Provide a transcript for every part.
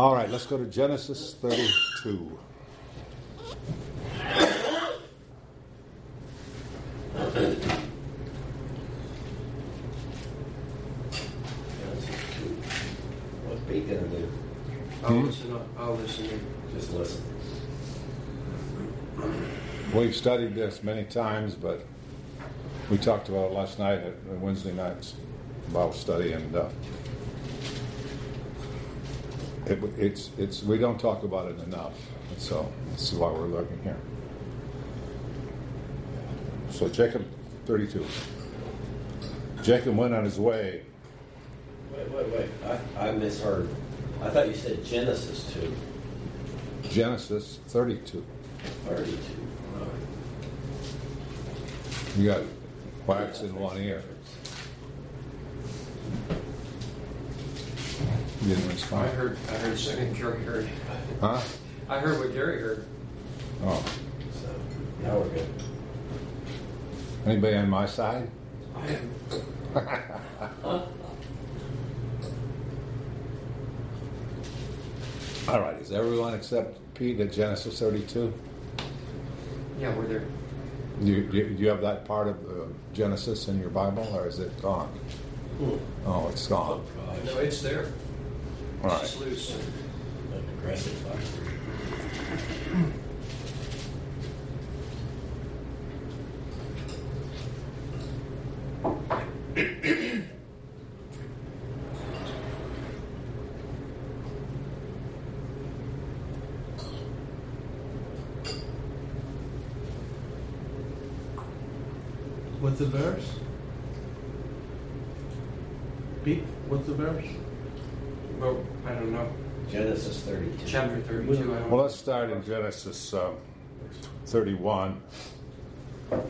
All right, let's go to Genesis 32. What's Pete gonna do? I'll listen. up. I'll listen. in. Just listen. We've studied this many times, but we talked about it last night at Wednesday night's Bible study, and uh, it, it's it's we don't talk about it enough. So this is why we're looking here. So Jacob 32. Jacob went on his way. Wait, wait, wait. I, I misheard. I thought you said Genesis 2. Genesis 32. 32. You got wax in one ear. You didn't I heard. I heard second. Gary heard. Huh? I heard what Gary heard. Oh. So, now we're good. Anybody on my side? I am. All right. Is everyone except Pete at Genesis 32? Yeah, we're there. Do you, do you, have that part of uh, Genesis in your Bible, or is it gone? Hmm. Oh, it's gone. No, it's there. All It's loose. Like aggressive. What's the verse? Pete, what's the verse? Well, I don't know. Genesis 32. Chapter thirty-two. I don't. Well, let's start in Genesis um, 31. 31.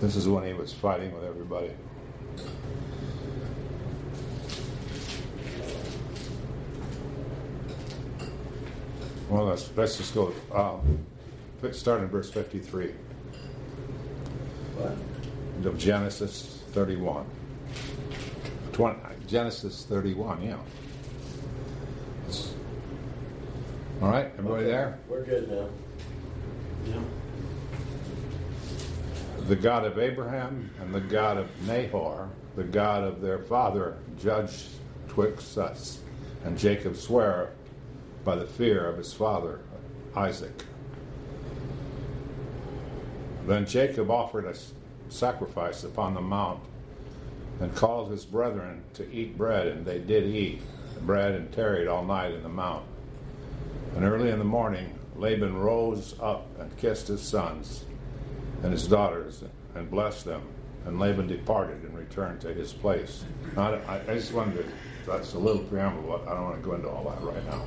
This is when he was fighting with everybody. Well, let's, let's just go. Um, start in verse 53 What? of Genesis 31. 20, Genesis 31, yeah. It's- all right, everybody Okay. there? We're good now. Yeah. the God of Abraham and the God of Nahor, the God of their father, judged twixt us. And Jacob sware by the fear of his father Isaac. Then Jacob offered a sacrifice upon the mount and called his brethren to eat bread, and they did eat bread and tarried all night in the mount. And early in the morning, Laban rose up and kissed his sons and his daughters and blessed them. And Laban departed and returned to his place. Now, I, I just wanted to, that's a little preamble, but I don't want to go into all that right now.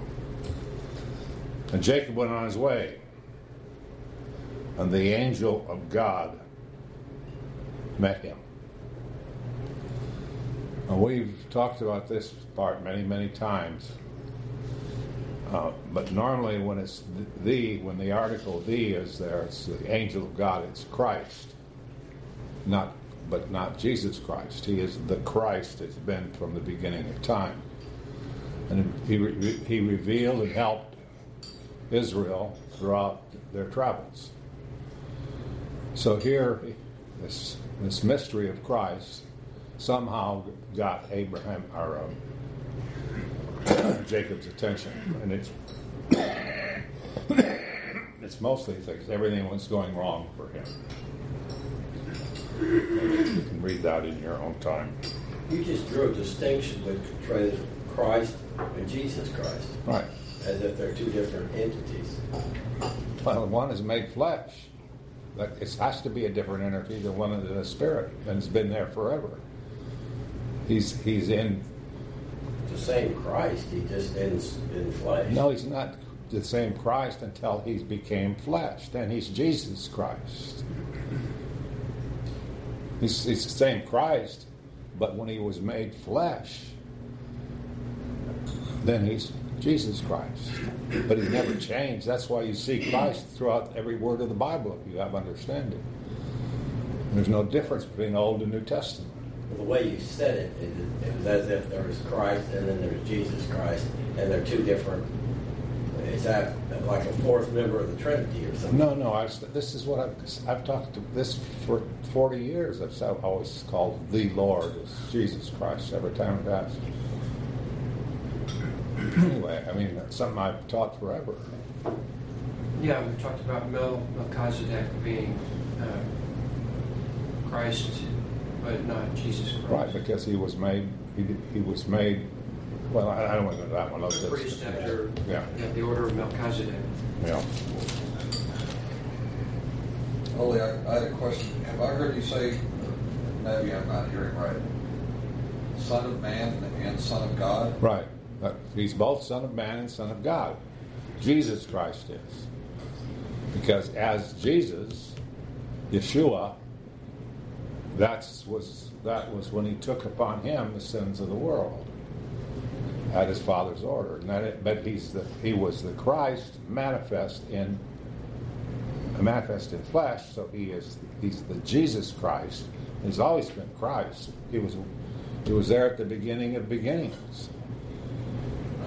And Jacob went on his way. And the angel of God met him. And we've talked about this part many, many times. Uh, but normally, when it's the, when the article the is there, it's the angel of God. It's Christ, not, but not Jesus Christ. He is the Christ. that's been from the beginning of time, and he re- he revealed and helped Israel throughout their travels. So here, this this mystery of Christ somehow got Abraham or. Um, Jacob's attention, and it's it's mostly things. Everything was going wrong for him. You can read that in your own time. You just drew a distinction between Christ and Jesus Christ, Right. as if they're two different entities. Well, one is made flesh. But it has to be a different entity than one of the spirit, and it's been there forever. He's he's in. The same Christ, he just in, in flesh. No, he's not the same Christ until he became flesh. Then he's Jesus Christ. He's, he's the same Christ, but when he was made flesh, then he's Jesus Christ. But he never changed. That's why you see Christ throughout every word of the Bible if you have understanding. There's no difference between Old and New Testament. The way you said it, it, it was as if there was Christ and then there's Jesus Christ, and they're two different. Is that like a fourth member of the Trinity or something? No, no. I was, this is what I've I've talked to this for forty years. I've always called the Lord as Jesus Christ every time I've asked. Anyway, I mean that's something I've taught forever. Yeah, we've talked about Mel, Melchizedek being uh, Christ, but not Jesus Christ. Right, because he was made. He, he was made. Well, I, I don't want to go to that one. I'll Priest after Yeah, yeah, the order of Melchizedek. yeah. Ollie, I, I had a question. Have I heard you say, maybe I'm not hearing right, Son of Man and Son of God? Right. He's both Son of Man and Son of God. Jesus Christ is. Because as Jesus, Yeshua, that's was that was when he took upon him the sins of the world at his father's order. That it, but he's the he was the Christ manifest in manifest in flesh, so he is he's the Jesus Christ. He's always been Christ. He was he was there at the beginning of beginnings.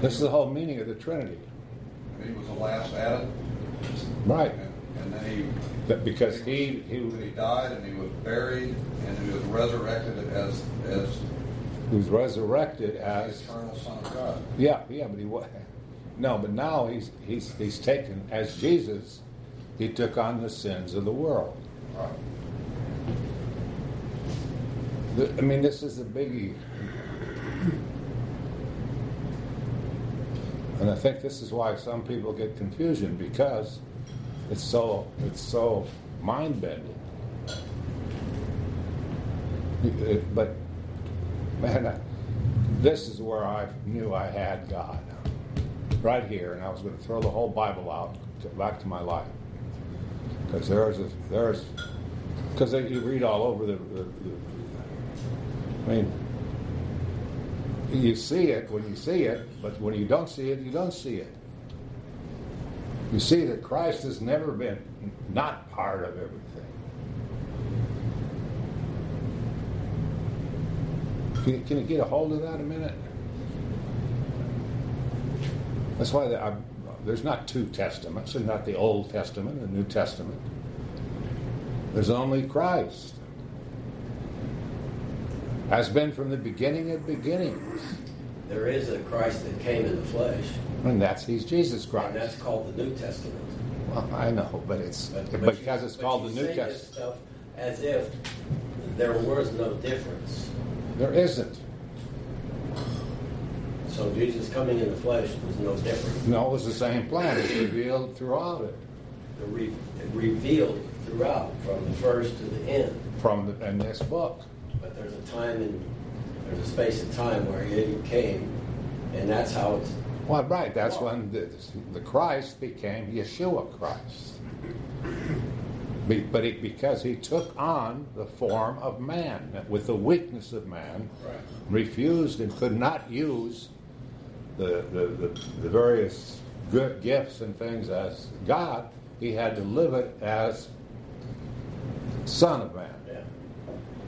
This is the whole meaning of the Trinity. He was the last Adam, Right. And, and then he, That because he he, he died and he was buried and he was resurrected as, as he was resurrected the as eternal Son of God. yeah, yeah, but he was no, but now he's he's he's taken as Jesus, he took on the sins of the world. Right. I mean, this is a biggie. And I think this is why some people get confusion because it's so it's so mind bending. But man, this is where I knew I had God, right here, and I was going to throw the whole Bible out to, back to my life because there's a, there's because you read all over the, the, the I mean, you see it when you see it, but when you don't see it, you don't see it. You see that Christ has never been not part of everything. Can you, can you get a hold of that a minute? That's why I, there's not two testaments, and not the Old Testament and the New Testament. There's only Christ has been from the beginning of beginnings. There is a Christ that came in the flesh, And that's he's Jesus Christ. and that's called the New Testament. Well, I know, but it's But- but but you- because it's called the New Testament. stuff as if there was no difference. There isn't. So Jesus coming in the flesh was no different. No, it was the same plan. It's revealed throughout it. The re- revealed throughout, from the first to the end. From the, in this book. But there's a time and there's a space of time where he came, and that's how it's. Well, right. That's when the, the Christ became Yeshua Christ. But it, because he took on the form of man, with the weakness of man, Right. refused and could not use the, the, the, the various good gifts and things as God, he had to live it as Son of Man.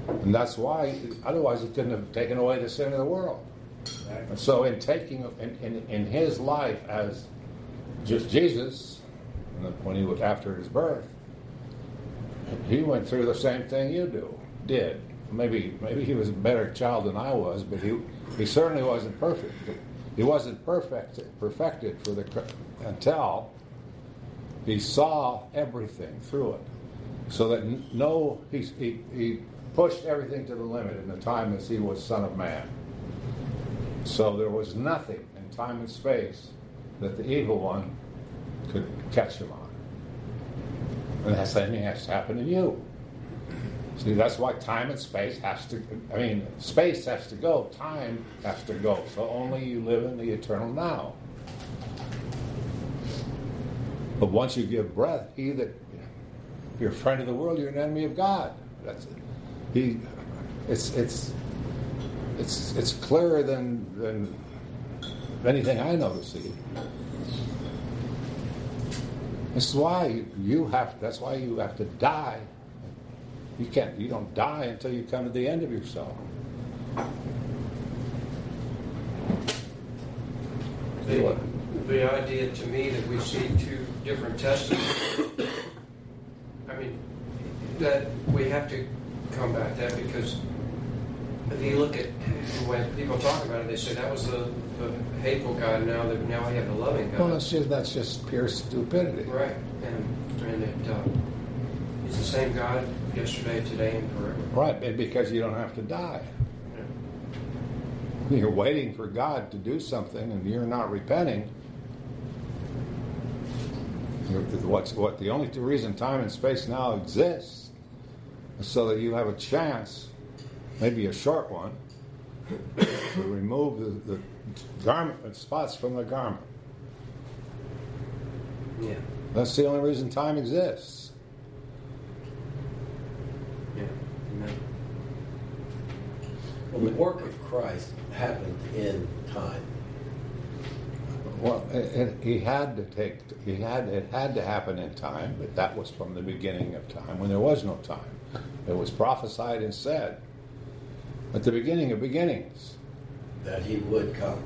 And that's why, otherwise, he couldn't have taken away the sin of the world. And so, in taking, in, in, in his life as just Jesus, when he was after his birth, he went through the same thing you do, did. Maybe, maybe he was a better child than I was, but he, he certainly wasn't perfect. He wasn't perfect, perfected for the until he saw everything through it, so that no, he, he, he pushed everything to the limit in the time as he was Son of Man. So there was nothing in time and space that the evil one could catch him on. And that same thing has to happen to you. See, that's why time and space has to, I mean, space has to go, time has to go. So only you live in the eternal now. But once you give breath, he that, you're a friend of the world, you're an enemy of God. That's he. It's it's it's it's clearer than than anything I know to see. This is why you have. That's why you have to die. You can't. You don't die until you come to the end of yourself. The, the idea to me that we see two different testaments, I mean, that we have to combat that because if you look at when people talk about it, they say that was the, the hateful God. Now that now we have the loving God. Well, that's just that's just pure stupidity. right, and and it, uh, he's the same God yesterday, today, and forever. Right, and because you don't have to die. You're waiting for God to do something, and you're not repenting. What's what? The only reason time and space now exists is so that you have a chance, maybe a short one, to remove the, the garment the spots from the garment. Yeah, That's the only reason time exists. yeah, amen. Well, the work of Christ happened in time. Well, it, it, he had to take. He had it had to happen in time, but that was from the beginning of time when there was no time. It was prophesied and said at the beginning of beginnings. that he would come.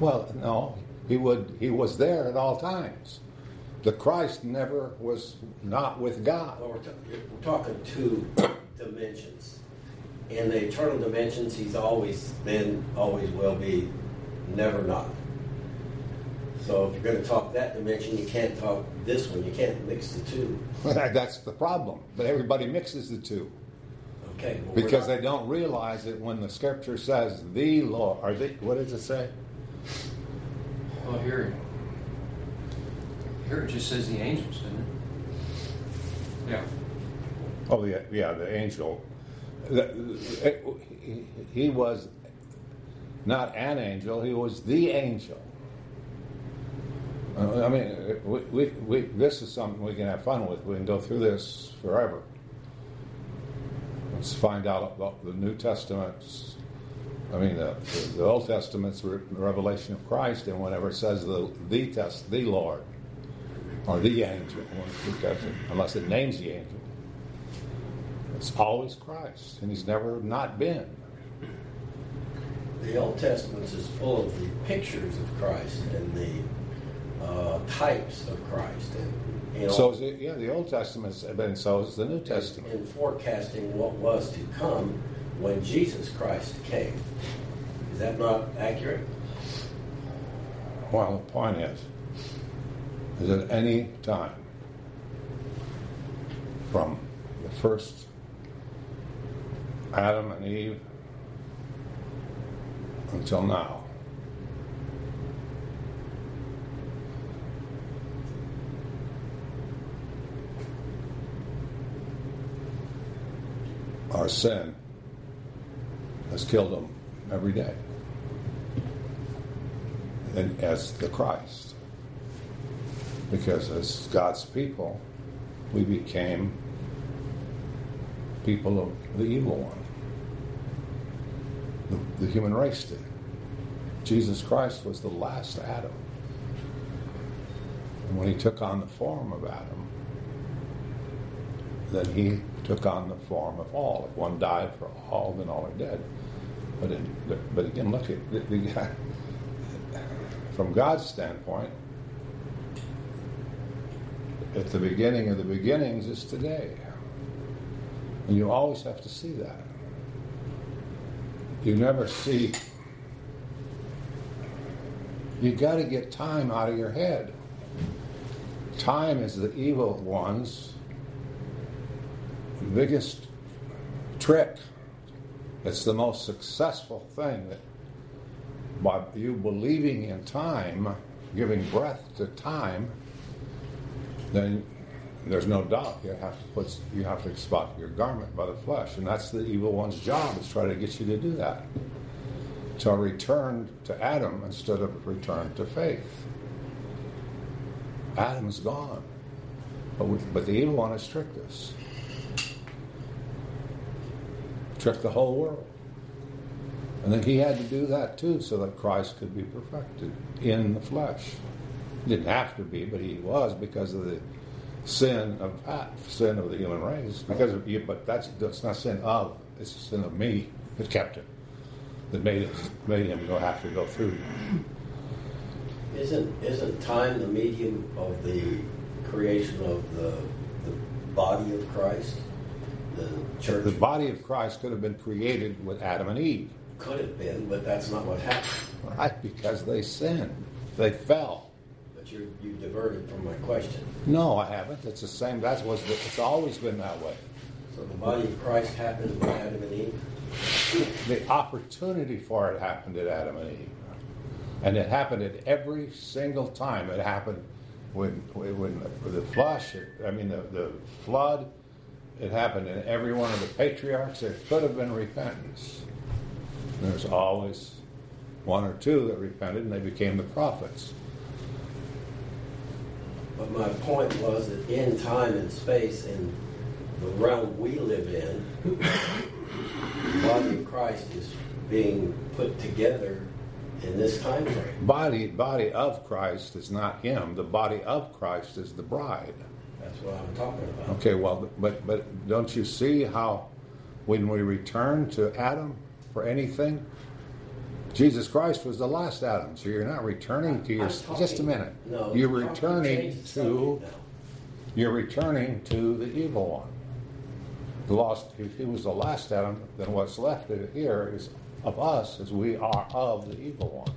Well, no, he would. He was there at all times. The Christ never was not with God. Well, we're, ta- we're talking two dimensions. In the eternal dimensions, he's always been, always will be, never not. So if you're going to talk that dimension, you can't talk this one. You can't mix the two. That's the problem. But everybody mixes the two Okay. well, because not- they don't realize that when the Scripture says the Lord, or the, what does it say? Well, here, here it just says the angels, doesn't it? Yeah. Oh yeah, yeah, the angel. The- it- he- He was not an angel; he was the angel. I mean, we, we, we, this is something we can have fun with. We can go through this forever. Let's find out about the New Testament's. I mean, the, the Old Testament's re- revelation of Christ, and whenever it says the the test, the Lord, or the angel, unless it names the angel. It's always Christ, and He's never not been. The Old Testament is full of the pictures of Christ and the uh, types of Christ, and you know, So is it, yeah, the Old Testament's been so is the New Testament. in forecasting what was to come when Jesus Christ came. Is that not accurate? Well, the point is, is at any time from the first Adam and Eve until now, our sin has killed them every day and as the Christ. Because as God's people, we became people of the evil one. The, the human race did. Jesus Christ was the last Adam. And when he took on the form of Adam, then he took on the form of all. If one died for all, then all are dead. But, but again, look at the, the, from God's standpoint, at the beginning of the beginnings is today. And you always have to see that. You never see. You got to get time out of your head. Time is the evil one's biggest trick. It's the most successful thing that by you believing in time, giving breath to time, then there's no doubt you have to put you have to spot your garment by the flesh, and that's the evil one's job is try to get you to do that. To return to Adam instead of return to faith. Adam's gone, but, we, but the evil one has tricked us, tricked the whole world. And then he had to do that too so that Christ could be perfected in the flesh. He didn't have to be, but he was because of the sin of that, sin of the human race. Because of you, but that's that's not sin of, it's sin of me that kept it. that made it made him go have to go through. Isn't, isn't time the medium of the creation of the, the body of Christ? The church? The body of Christ could have been created with Adam and Eve, Could have been, but that's not what happened. right? Because they sinned, they fell. But you, you diverted from my question. No, I haven't. It's the same. That's was. the, It's always been that way. So the body of Christ happened with Adam and Eve? The opportunity for it happened at Adam and Eve, and it happened at every single time. It happened when when the flush. I mean the the flood. It happened in every one of the patriarchs. There could have been repentance. There's always one or two that repented, and they became the prophets. But my point was that in time and space, in the realm we live in, the body of Christ is being put together in this time frame. Body body of Christ is not him. The body of Christ is the bride. That's what I'm talking about. Okay, well, but but don't you see how when we return to Adam for anything, Jesus Christ was the last Adam. So you're not returning to your. Talking- Just a minute. No, You're returning to. You're returning to the evil one. The lost. He was the last Adam, then what's left here is of us, as we are of the evil one.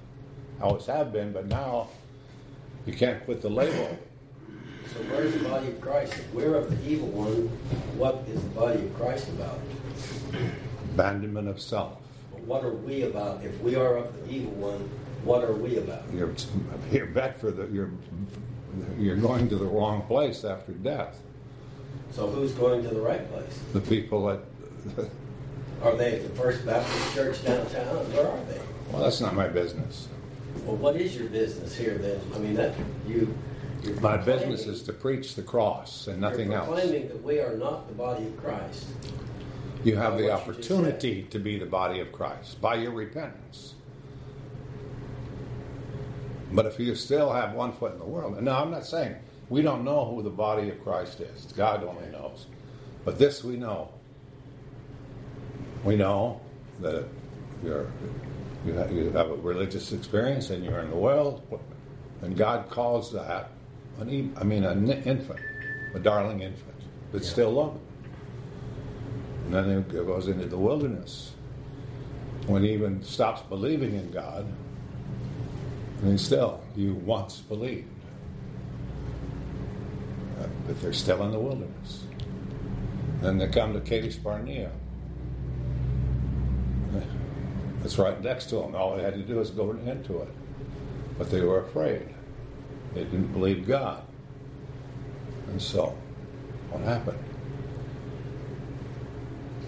Always have been, but now you can't put the label. So where's the body of Christ? If we're of the evil one, what is the body of Christ about? Abandonment of self. But what are we about? If we are of the evil one, what are we about? You're, you're bet for the you're you're going to the wrong place after death. So who's going to the right place? The people that Are they at the First Baptist Church downtown? Where are they? well, that's not my business. Well, what is your business here then? I mean, that you. You're My business is to preach the cross and nothing you're else. proclaiming that we are not the body of Christ. You have the What you just opportunity to be the body of Christ by your repentance. But if you still have one foot in the world, and no, I'm not saying we don't know who the body of Christ is. God only knows. But this we know. We know that you're, you have a religious experience and you're in the world, and God calls that an, e- I mean, an infant, a darling infant, but Yeah. still loving. And then it goes into the wilderness. When he even stops believing in God, And mean, still, you once believed. Uh, But they're still in the wilderness. Then they come to Kadesh Barnea. It's right next to them. All they had to do is go into it. But they were afraid. They didn't believe God. And so, what happened?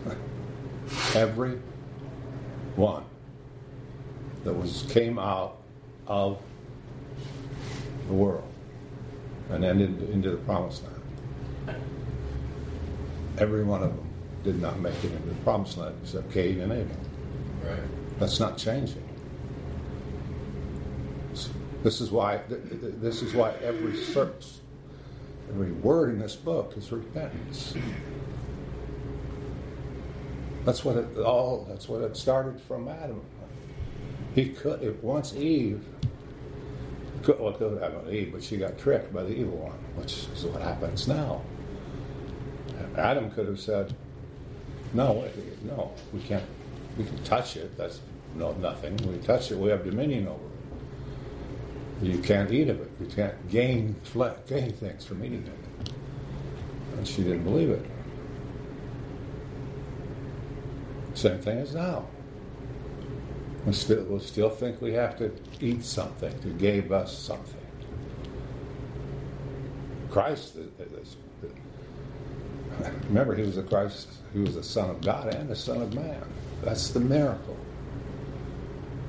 Every one that was came out of the world and ended into the promised land. Every one of them did not make it into the promised land except Cain and Abel. Right. That's not changing. This is why th- th- this is why every verse, every word in this book is repentance. That's what it all. That's what it started from Adam. He could if once Eve. Could, well, could have Eve, but she got tricked by the evil one, which is what happens now. Adam could have said, "No, no, we can't. We can touch it. That's no nothing. We touch it. We have dominion over. You can't eat of it. You can't gain fle- gain things from eating it." And she didn't believe it. Same thing as now. We still, we still think we have to eat something to give us something. Christ uh, uh, is, is- uh, remember, he was the Christ, he was the Son of God and the Son of Man. That's the miracle.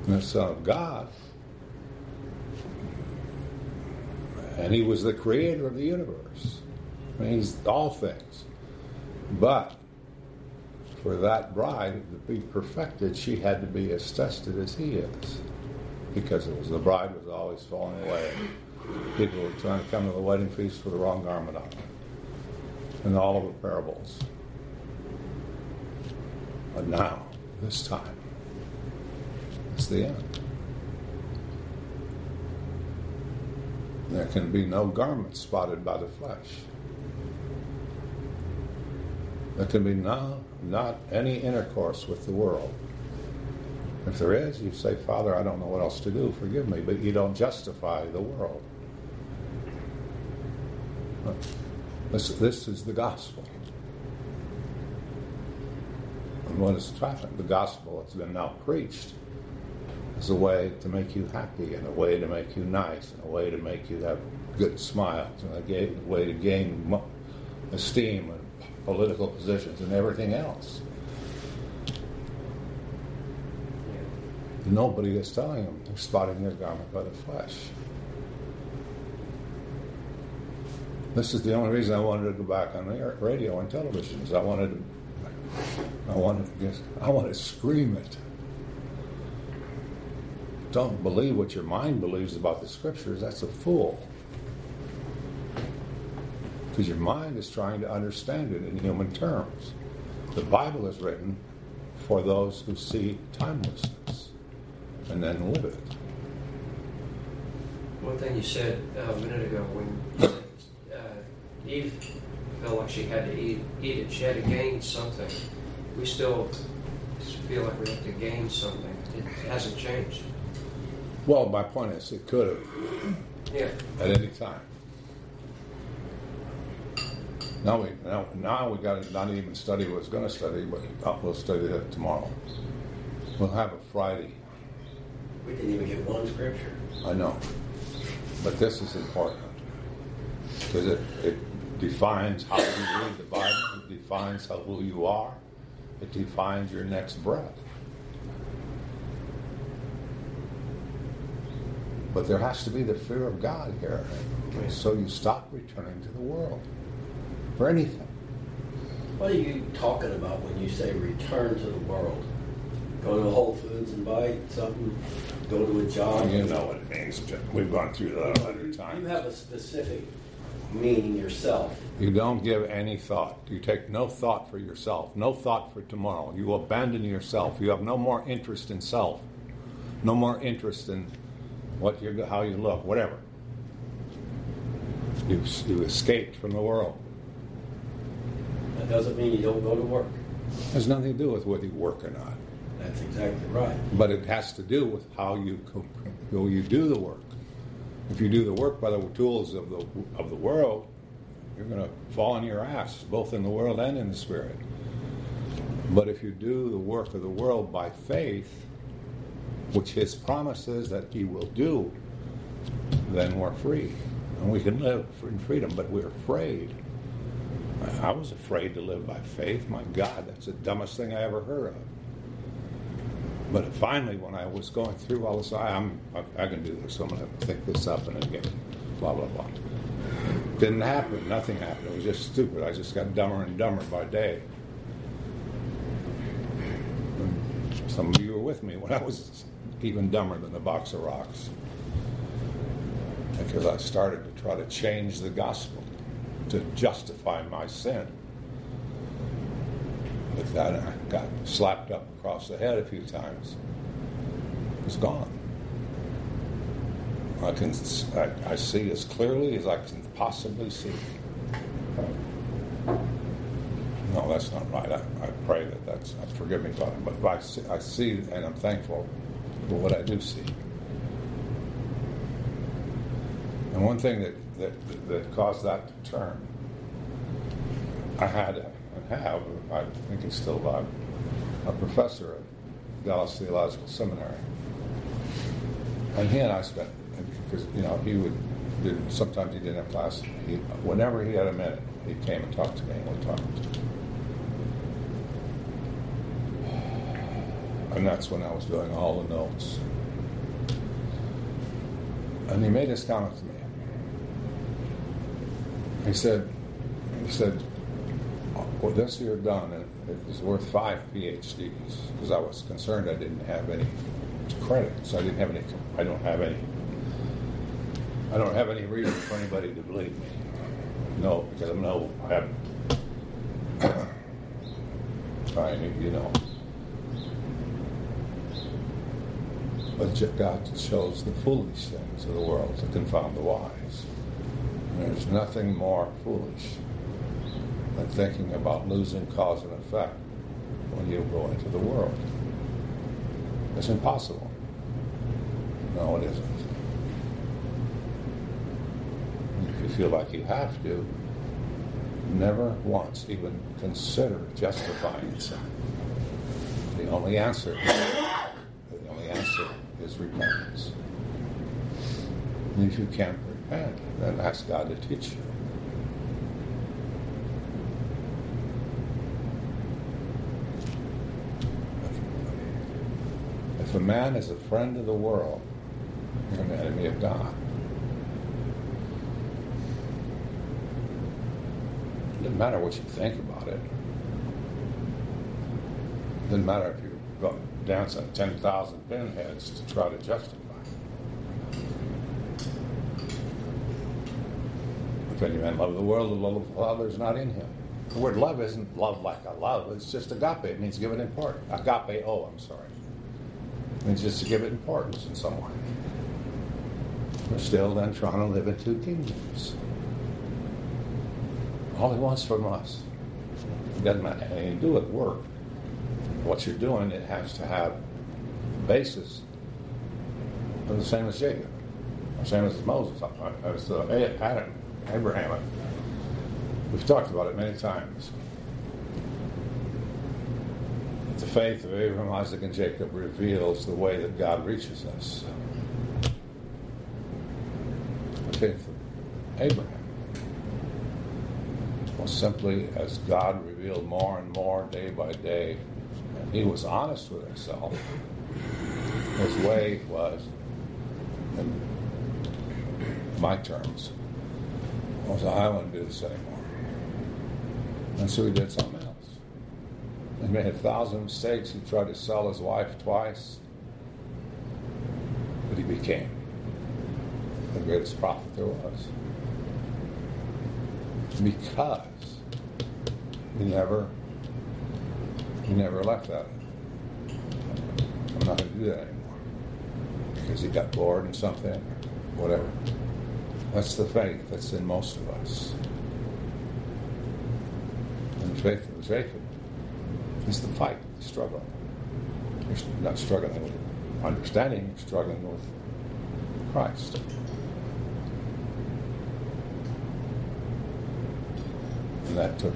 And the Son of God, and he was the creator of the universe. I mean, he's all things. But for that bride to be perfected, she had to be as tested as he is. Because it was the bride was always falling away. People were trying to come to the wedding feast with the wrong garment on. And all of the parables. But now, this time, it's the end. There can be no garment spotted by the flesh. There can be no, not any intercourse with the world. If there is, you say, Father, I don't know what else to do. Forgive me. But you don't justify the world. This, this is the gospel. And what is happened? The gospel has been now preached as a way to make you happy, and a way to make you nice, and a way to make you have good smiles, and a way to gain esteem and political positions and everything else. Nobody is telling them they're spotting their garment by the flesh. This is the only reason I wanted to go back on the radio and television. Is I wanted to, I wanted to I wanted to scream it. Don't believe what your mind believes about the scriptures. That's a fool. Because your mind is trying to understand it in human terms. The Bible is written for those who see timelessness and then live it. One thing you said uh, a minute ago when you said Eve felt like she had to eat, eat it. She had to gain something. We still feel like we have to gain something. It hasn't changed. Well, my point is, it could have. Yeah. At any time. Now we now, now we got to not even study what what's going to study, but we'll study that tomorrow. We'll have a Friday. We didn't even get one scripture. I know, but this is important because it, it defines how you read the Bible. It defines how, who you are. It defines your next breath. But there has to be the fear of God here. So you stop returning to the world for anything. What are you talking about when you say return to the world? Go to Whole Foods and buy something? Go to a job? You know what it means. We've gone through that a hundred times. You have a specific meaning yourself. You don't give any thought. You take no thought for yourself, no thought for tomorrow. You abandon yourself. You have no more interest in self, no more interest in what you how you look, whatever. You you escaped from the world. That doesn't mean you don't go to work. It has nothing to do with whether you work or not. That's exactly right. But it has to do with how you how you do the work. If you do the work by the tools of the of the world, you're going to fall on your ass, both in the world and in the spirit. But if you do the work of the world by faith, which His promises that He will do, then we're free, and we can live in freedom. But we're afraid. I was afraid to live by faith. My God, that's the dumbest thing I ever heard of. But finally, when I was going through all this, I, I'm, I, I can do this. So I'm going to think this up and get blah, blah, blah. Didn't happen. Nothing happened. It was just stupid. I just got dumber and dumber by day. Some of you were with me when I was even dumber than a box of rocks. Because I started to try to change the gospel to justify my sin with that. I got slapped up across the head a few times. It's gone. I can I, I, see as clearly as I can possibly see. No, that's not right. I, I pray that that's. Forgive me, Father, but I see, I see, and I'm thankful for what I do see. And one thing that that, that caused that to turn, I had a, have, I think he's still alive, a professor at Dallas Theological Seminary. And he and I spent, because, you know, he would, sometimes he didn't have class. He, whenever he had a minute, he came and talked to me and we talked. And that's when I was doing all the notes. And he made this comment to me. He said, he said, well, this year done, it was worth five PhDs because I was concerned I didn't have any credits. I didn't have any. I don't have any. I don't have any reason for anybody to believe me. No, because I'm no. I have. trying, you know. But God chose the foolish things of the world to confound the wise. There's nothing more foolish than thinking about losing cause and effect when you go into the world. It's impossible. No, it isn't. If you feel like you have to, never once even consider justifying yourself. The only answer, the only answer is repentance. And if you can't repent, then ask God to teach you. If a man is a friend of the world, you're an enemy of God. It doesn't matter what you think about it. It doesn't matter if you dance on 10,000 pinheads to try to justify. If any man love the world, the love of the Father is not in him. The word love isn't love like a love, it's just agape. It means give it importance. Agape, oh, I'm sorry. It means just to give it importance in some way. We're still then trying to live in two kingdoms. All he wants from us. It doesn't matter. Do it work. What you're doing, it has to have basis the same as Jacob, the same as Moses, as uh, Adam, Abraham. We've talked about it many times. The faith of Abraham, Isaac, and Jacob reveals the way that God reaches us. The faith of Abraham was simply as God revealed more and more day by day, he was honest with himself. His way was, in my terms, was I to do this anymore. And so he did something else. He made a thousand mistakes. He tried to sell his wife twice. But he became the greatest prophet there was. Because he never he never left that. I'm not going to do that anymore. Because he got bored in something, whatever. That's the faith that's in most of us. And the faith of Jacob is the fight, the struggle. You're not struggling with understanding, you're struggling with Christ. And that took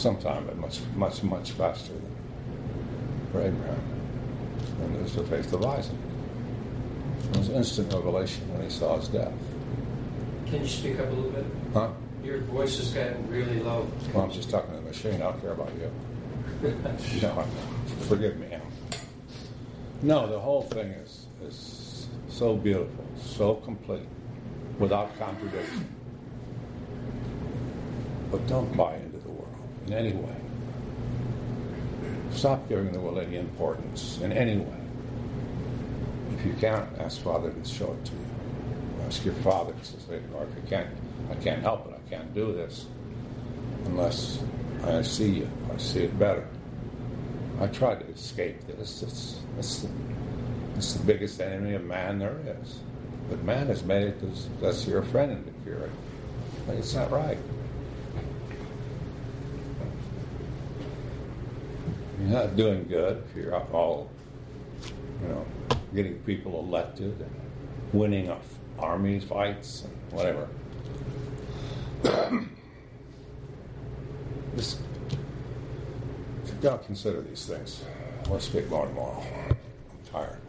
some time, but much, much, much faster than for Abraham. And it was the faith of Isaac. It was instant revelation when he saw his death. Can you speak up a little bit? Huh? Your voice has gotten really low. Well, I'm just talking to the machine. I don't care about you. No, forgive me. No, the whole thing is, is so beautiful, so complete, without contradiction. But don't buy world in any way. Stop giving the world any importance in any way. If you can't, ask Father to show it to you. Ask your Father to say, Lord, I can't, I can't help it. I can't do this unless I see you. I see it better. I try to escape this. It's, it's, the, it's the biggest enemy of man there is. But man has made it that's your friend in the fury. It's not right. You're not doing good if you're all, you know, getting people elected and winning army fights and whatever. Just gotta consider these things. We'll speak more tomorrow. I'm tired.